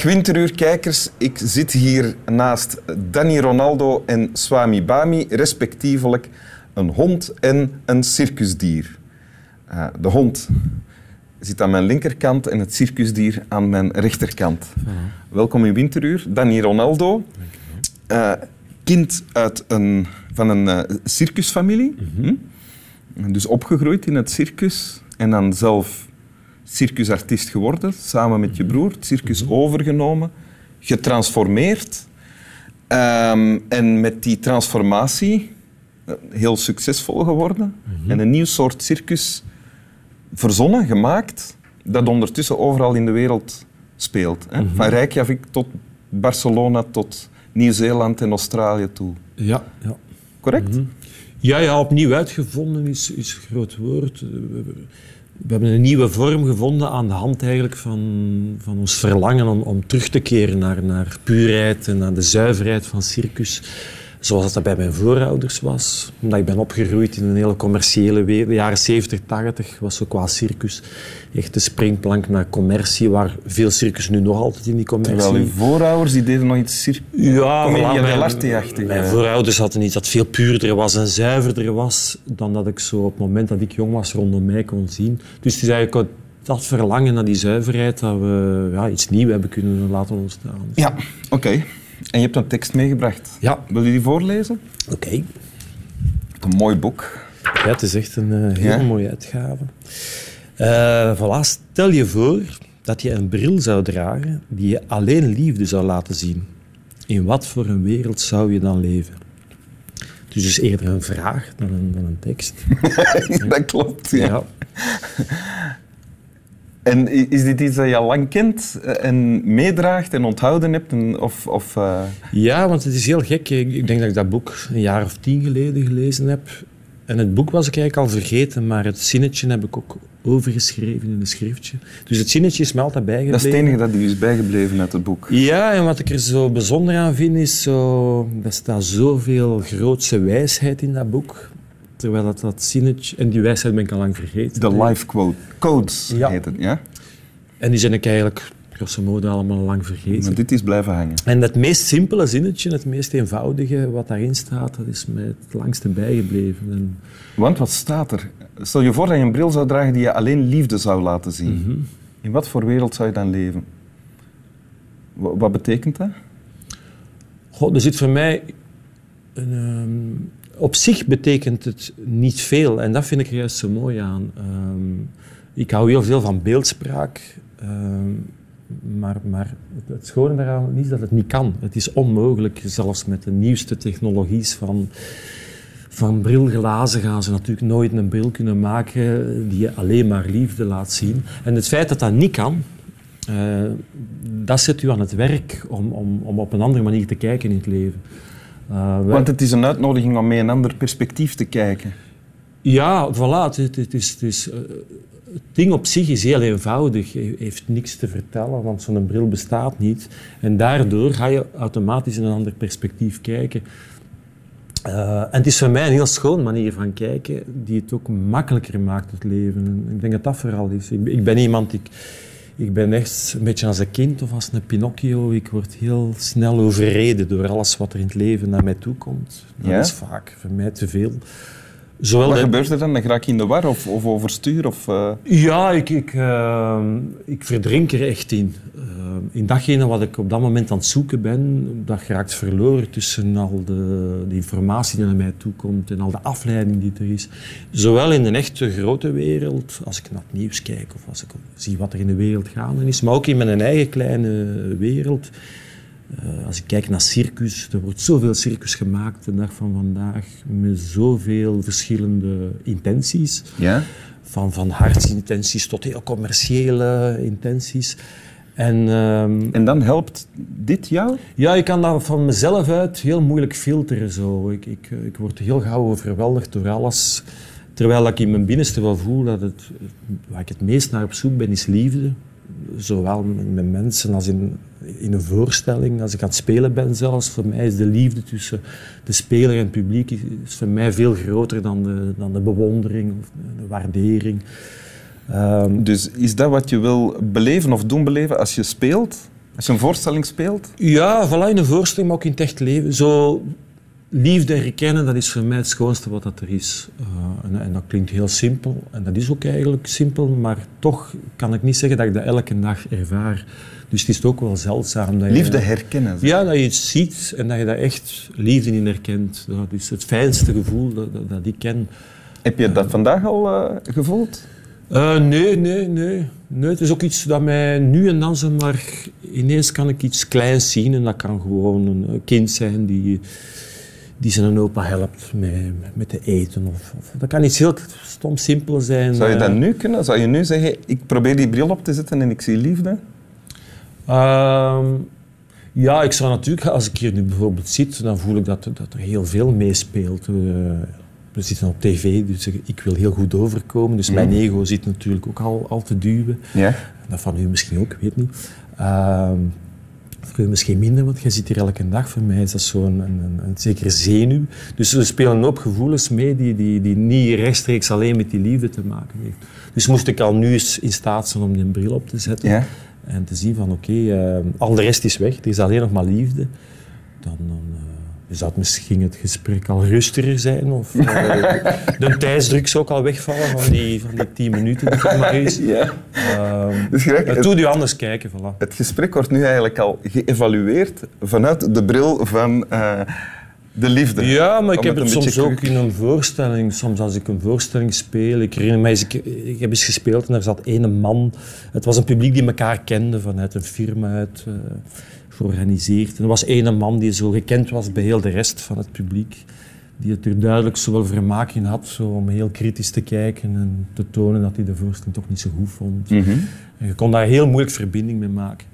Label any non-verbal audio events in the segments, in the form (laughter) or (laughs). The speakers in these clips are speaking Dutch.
Dag Winteruur-kijkers. Ik zit hier naast Danny Ronaldo en Swami Bami, respectievelijk een hond en een circusdier. Uh, de hond zit aan mijn linkerkant en het circusdier aan mijn rechterkant. Welkom in Winteruur. Danny Ronaldo, uh, kind uit een, van een uh, circusfamilie. hm? Dus opgegroeid in het circus en dan zelf circusartiest geworden, samen met je broer. Het circus overgenomen, getransformeerd. Um, en met die transformatie heel succesvol geworden. En een nieuw soort circus verzonnen, gemaakt, dat ondertussen overal in de wereld speelt. Hè? Van Reykjavik tot Barcelona, tot Nieuw-Zeeland en Australië toe. Ja, ja. Correct? Ja, ja, opnieuw uitgevonden is, is een groot woord. We hebben een nieuwe vorm gevonden aan de hand eigenlijk van, van ons verlangen om, om terug te keren naar, naar puurheid en naar de zuiverheid van circus. Zoals dat bij mijn voorouders was. Omdat ik ben opgegroeid in een hele commerciële wereld. De jaren 70, 80 was zo qua circus echt de springplank naar commercie, waar veel circus nu nog altijd in die commercie... Terwijl uw voorouders die deden nog iets circus... Ja, Commedia mijn, mijn voorouders hadden iets dat veel puurder was en zuiverder was dan dat ik zo op het moment dat ik jong was rondom mij kon zien. Dus het is eigenlijk dat verlangen naar die zuiverheid dat we ja, iets nieuws hebben kunnen laten ontstaan. Ja, oké. En je hebt een tekst meegebracht. Ja. Wil je die voorlezen? Oké. Een mooi boek. Ja, het is echt een uh, hele Ja? mooie uitgave. Eh voilà, stel je voor dat je een bril zou dragen die je alleen liefde zou laten zien. In wat voor een wereld zou je dan leven? Dus dus eerder een vraag dan een, dan een tekst. (laughs) dat klopt, ja. Ja. En is dit iets dat je al lang kent eh, en meedraagt en onthouden hebt? En, of, of, eh, Ja, want het is heel gek. Ik ik denk dat ik dat boek een jaar of tien geleden gelezen heb. En het boek was ik eigenlijk al vergeten, maar het zinnetje heb ik ook overgeschreven in een schriftje. Dus het zinnetje is me altijd bijgebleven. dat is het enige dat u is bijgebleven uit het boek. Ja, en wat ik er zo bijzonder aan vind, is zo... Er staat zoveel grootse wijsheid in dat boek. Terwijl dat, dat zinnetje... En die wijsheid ben ik al lang vergeten. De life quote. Codes Ja. heet het, ja? En die zijn ik eigenlijk, grosso modo, allemaal al lang vergeten. Maar dit is blijven hangen. En het meest simpele zinnetje, het meest eenvoudige wat daarin staat, dat is mij het langste bijgebleven. En Want wat staat er? Stel je voor dat je een bril zou dragen die je alleen liefde zou laten zien. In wat voor wereld zou je dan leven? Wa- Wat betekent dat? God, er zit voor mij... Een, ehm, op zich betekent het niet veel. En dat vind ik er juist zo mooi aan. Ehm, ik hou heel veel van beeldspraak. ehm, maar, maar het, schone daaraan is dat het niet kan. Het is onmogelijk, zelfs met de nieuwste technologies van, van brilglazen gaan ze natuurlijk nooit een bril kunnen maken die je alleen maar liefde laat zien. En het feit dat dat niet kan, eh, dat zet u aan het werk om, om, om op een andere manier te kijken in het leven. Eh, wij- Want het is een uitnodiging om met een ander perspectief te kijken. ja, voilà. Het, is, het, is, eh, het ding op zich is heel eenvoudig. Hij heeft niks te vertellen, want zo'n bril bestaat niet. En daardoor ga je automatisch in een ander perspectief kijken. Eh, en het is voor mij een heel schoon manier van kijken, die het ook makkelijker maakt, het leven. En ik denk dat dat vooral is. Ik, ben- ik ben iemand, ik, ik ben echt een beetje als een kind of als een Pinocchio. Ik word heel snel overreden door alles wat er in het leven naar mij toe komt. Dat Ja? is vaak voor mij te veel. Zowel Wat de- gebeurt er dan? Dan raak je in de war of, of overstuur? Of, eh, ja, ik, ik, ehm, ik verdrink er echt in. Ehm, in datgene wat ik op dat moment aan het zoeken ben, dat geraakt verloren tussen al de, de informatie die naar mij toe komt en al de afleiding die er is. Zowel in de echte grote wereld, als ik naar het nieuws kijk of als ik zie wat er in de wereld gaande is, maar ook in mijn eigen kleine wereld. Eh, als ik kijk naar circus, er wordt zoveel circus gemaakt de dag van vandaag, met zoveel verschillende intenties ja? van, van hartsintenties tot heel commerciële intenties. En ehm, En dan helpt dit jou? ja, ik kan dat van mezelf uit heel moeilijk filteren. Zo. Ik, ik, ik word heel gauw overweldigd door alles. Terwijl ik in mijn binnenste wel voel dat het, waar ik het meest naar op zoek ben, is liefde. Zowel met, mensen als in, in een voorstelling, als ik aan het spelen ben zelfs. Voor mij is de liefde tussen de speler en het publiek is, voor mij veel groter dan de, dan de bewondering of de, de waardering. Ehm, Dus is dat wat je wil beleven of doen beleven als je speelt? Als je een voorstelling speelt? Ja, voilà, in een voorstelling, maar ook in het echt leven. Zo liefde herkennen, dat is voor mij het schoonste wat dat er is. Uh, en, en, dat klinkt heel simpel, en dat is ook eigenlijk simpel, maar toch kan ik niet zeggen dat ik dat elke dag ervaar. Dus het is ook wel zeldzaam. Dat liefde herkennen? Ja, dat je het ziet en dat je daar echt liefde in herkent. Dat is het fijnste gevoel dat, dat, dat ik ken. Heb je dat vandaag al uh, gevoeld? Nee, nee, nee, nee. Het is ook iets dat mij nu en dan zomaar... Ineens kan ik iets kleins zien en dat kan gewoon een kind zijn die die zijn opa helpt met, met te eten. Of, of, dat kan iets heel stom simpel zijn. Zou je dat nu kunnen? Zou je nu zeggen, ik probeer die bril op te zetten en ik zie liefde? Uh, ja, ik zou natuurlijk, als ik hier nu bijvoorbeeld zit, dan voel ik dat, dat er heel veel meespeelt. Uh, we zitten op tv, dus ik wil heel goed overkomen. Dus mijn mm. ego zit natuurlijk ook al, al te duwen. Ja. Dat van u misschien ook, ik weet niet. Uh, voor misschien minder, want jij zit hier elke dag. Voor mij is dat zo'n een, een, een, zekere zenuw. Dus we spelen een hoop gevoelens mee die, die, die niet rechtstreeks alleen met die liefde te maken heeft. Dus moest ik al nu eens in staat zijn om die bril op te zetten ja. en te zien van oké, okay, uh, al de rest is weg, er is alleen nog maar liefde. Dan, dan uh, zou misschien het gesprek al rustiger zijn. Of uh, (laughs) de tijdsdruk zou ook al wegvallen van die, van die tien minuten. Die maar is. (laughs) Ja. Um, dus gelijk, het doet u anders kijken. Voilà. Het gesprek wordt nu eigenlijk al geëvalueerd vanuit de bril van uh, de liefde. Ja, maar ik heb het soms ook in een voorstelling. Soms als ik een voorstelling speel. Ik herinner mij, ik, ik heb eens gespeeld en er zat ene man. Het was een publiek die elkaar kende vanuit een firma uit... Uh, georganiseerd. En er was één man die zo gekend was bij heel de rest van het publiek. Die het er duidelijk zowel vermaak in had zo om heel kritisch te kijken en te tonen dat hij de voorstelling toch niet zo goed vond. Mm -hmm. En je kon daar heel moeilijk verbinding mee maken.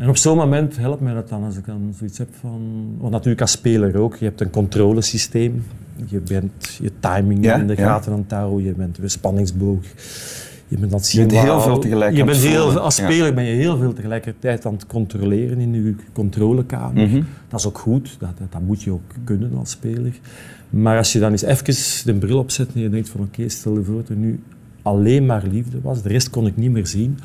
En op zo'n moment helpt mij dat dan als ik dan zoiets heb van... Want natuurlijk als speler ook, je hebt een controlesysteem. Je bent je timing ja, in de ja. gaten aan het houden, je bent je spanningsboog. Je bent, dat je bent heel veel tegelijk je bent heel. Als speler ja. ben je heel veel tegelijkertijd aan het controleren in je controlekamer. Mm -hmm. Dat is ook goed, dat, dat, dat, moet je ook kunnen als speler. Maar als je dan eens even de bril opzet en je denkt van oké, okay, stel je voor dat er nu alleen maar liefde was, de rest kon ik niet meer zien.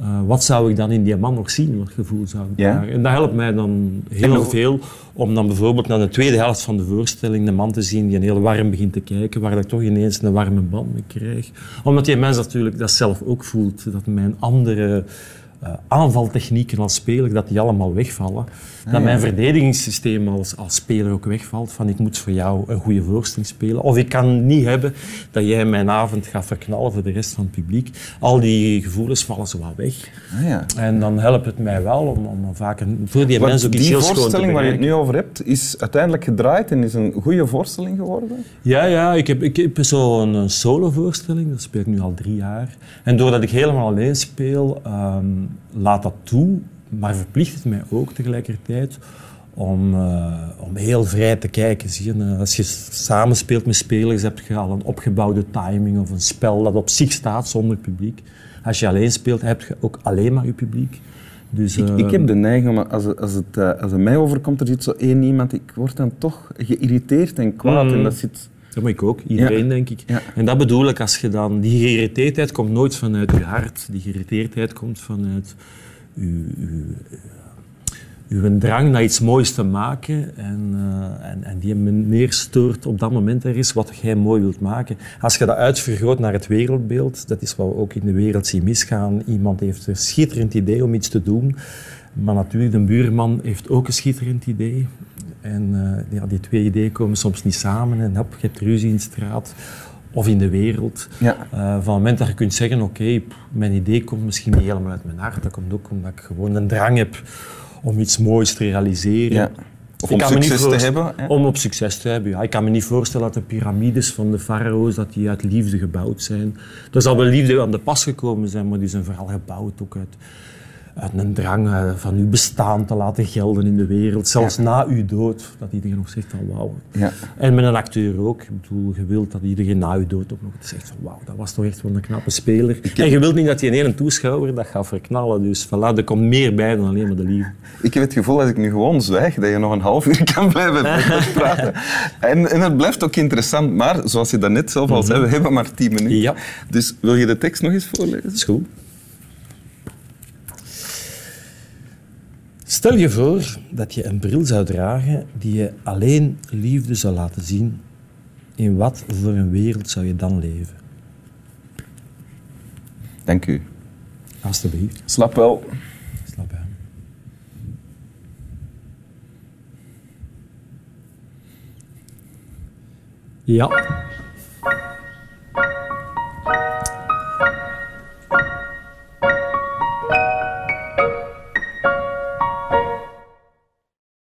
Uh, wat zou ik dan in die man nog zien? Wat gevoel zou ik ja. daar? En dat helpt mij dan heel veel om dan bijvoorbeeld naar de tweede helft van de voorstelling de man te zien die een heel warm begint te kijken, waar ik toch ineens een warme band mee krijg. Omdat die mens natuurlijk dat zelf ook voelt, dat mijn andere uh, aanvaltechnieken als speler, dat die allemaal wegvallen. Ah, dat mijn verdedigingssysteem als, als speler ook wegvalt. Van ik moet voor jou een goede voorstelling spelen. Of ik kan niet hebben dat jij mijn avond gaat verknallen voor de rest van het publiek. Al die gevoelens vallen zo wat weg. Ah, ja. En dan helpt het mij wel om, om vaker voor die Want mensen ook iets die heel schoon te voorstelling waar je het nu over hebt, is uiteindelijk gedraaid en is een goede voorstelling geworden? Ja, ja ik heb, ik heb zo'n een solo-voorstelling, dat speel ik nu al drie jaar. En doordat ik helemaal alleen speel, um, laat dat toe, maar verplicht het mij ook tegelijkertijd om, uh, om heel vrij te kijken. Zie je? Als je samenspeelt met spelers, heb je al een opgebouwde timing of een spel dat op zich staat zonder publiek. Als je alleen speelt, heb je ook alleen maar je publiek. Dus, Ik, uh, ik heb de neiging, om, als, als, het, eh, als het mij overkomt, er zit zo één iemand, ik word dan toch geïrriteerd en kwaad. Mm. En dat zit... Dat ben ik ook, iedereen denk ik. Ja. En dat bedoel ik als je dan... Die geïrriteerdheid komt nooit vanuit je hart. Die geïrriteerdheid komt vanuit uw, uw, uw drang naar iets moois te maken. En, uh, en, en die meneer stoort op dat moment er is wat jij mooi wilt maken. Als je dat uitvergroot naar het wereldbeeld, dat is wat we ook in de wereld zien misgaan. Iemand heeft een schitterend idee om iets te doen. Maar natuurlijk, de buurman heeft ook een schitterend idee. En uh, ja, die twee ideeën komen soms niet samen. En hop, je hebt ruzie in de straat of in de wereld. Ja. Uh, van het moment dat je kunt zeggen, oké, okay, mijn idee komt misschien niet helemaal uit mijn hart. Dat komt ook omdat ik gewoon een drang heb om iets moois te realiseren. Ja. Of om succes te hebben. hè? Om op succes te hebben, ja. Ik kan me niet voorstellen dat de piramides van de farao's dat die uit liefde gebouwd zijn. Er zal wel liefde aan de pas gekomen zijn, maar die zijn vooral gebouwd ook uit een drang eh, van uw bestaan te laten gelden in de wereld. Zelfs Ja. na uw dood, dat iedereen nog zegt van wauw. Ja. En met een acteur ook. Ik bedoel, je wilt dat iedereen na je dood ook nog zegt van wauw, dat was toch echt wel een knappe speler. En je wilt niet dat die ene toeschouwer dat gaat verknallen. Dus voilà, er komt meer bij dan alleen maar de liefde. Ik heb het gevoel als ik nu gewoon zwijg, dat je nog een half uur kan blijven (laughs) praten. En, en het blijft ook interessant, maar zoals je daarnet zelf al zei, we hebben maar tien minuten. Ja. Dus wil je de tekst nog eens voorlezen? Dat is goed. Stel je voor dat je een bril zou dragen die je alleen liefde zou laten zien. In wat voor een wereld zou je dan leven? Dank u. Alsjeblieft. Slap wel. Slap aan. Ja.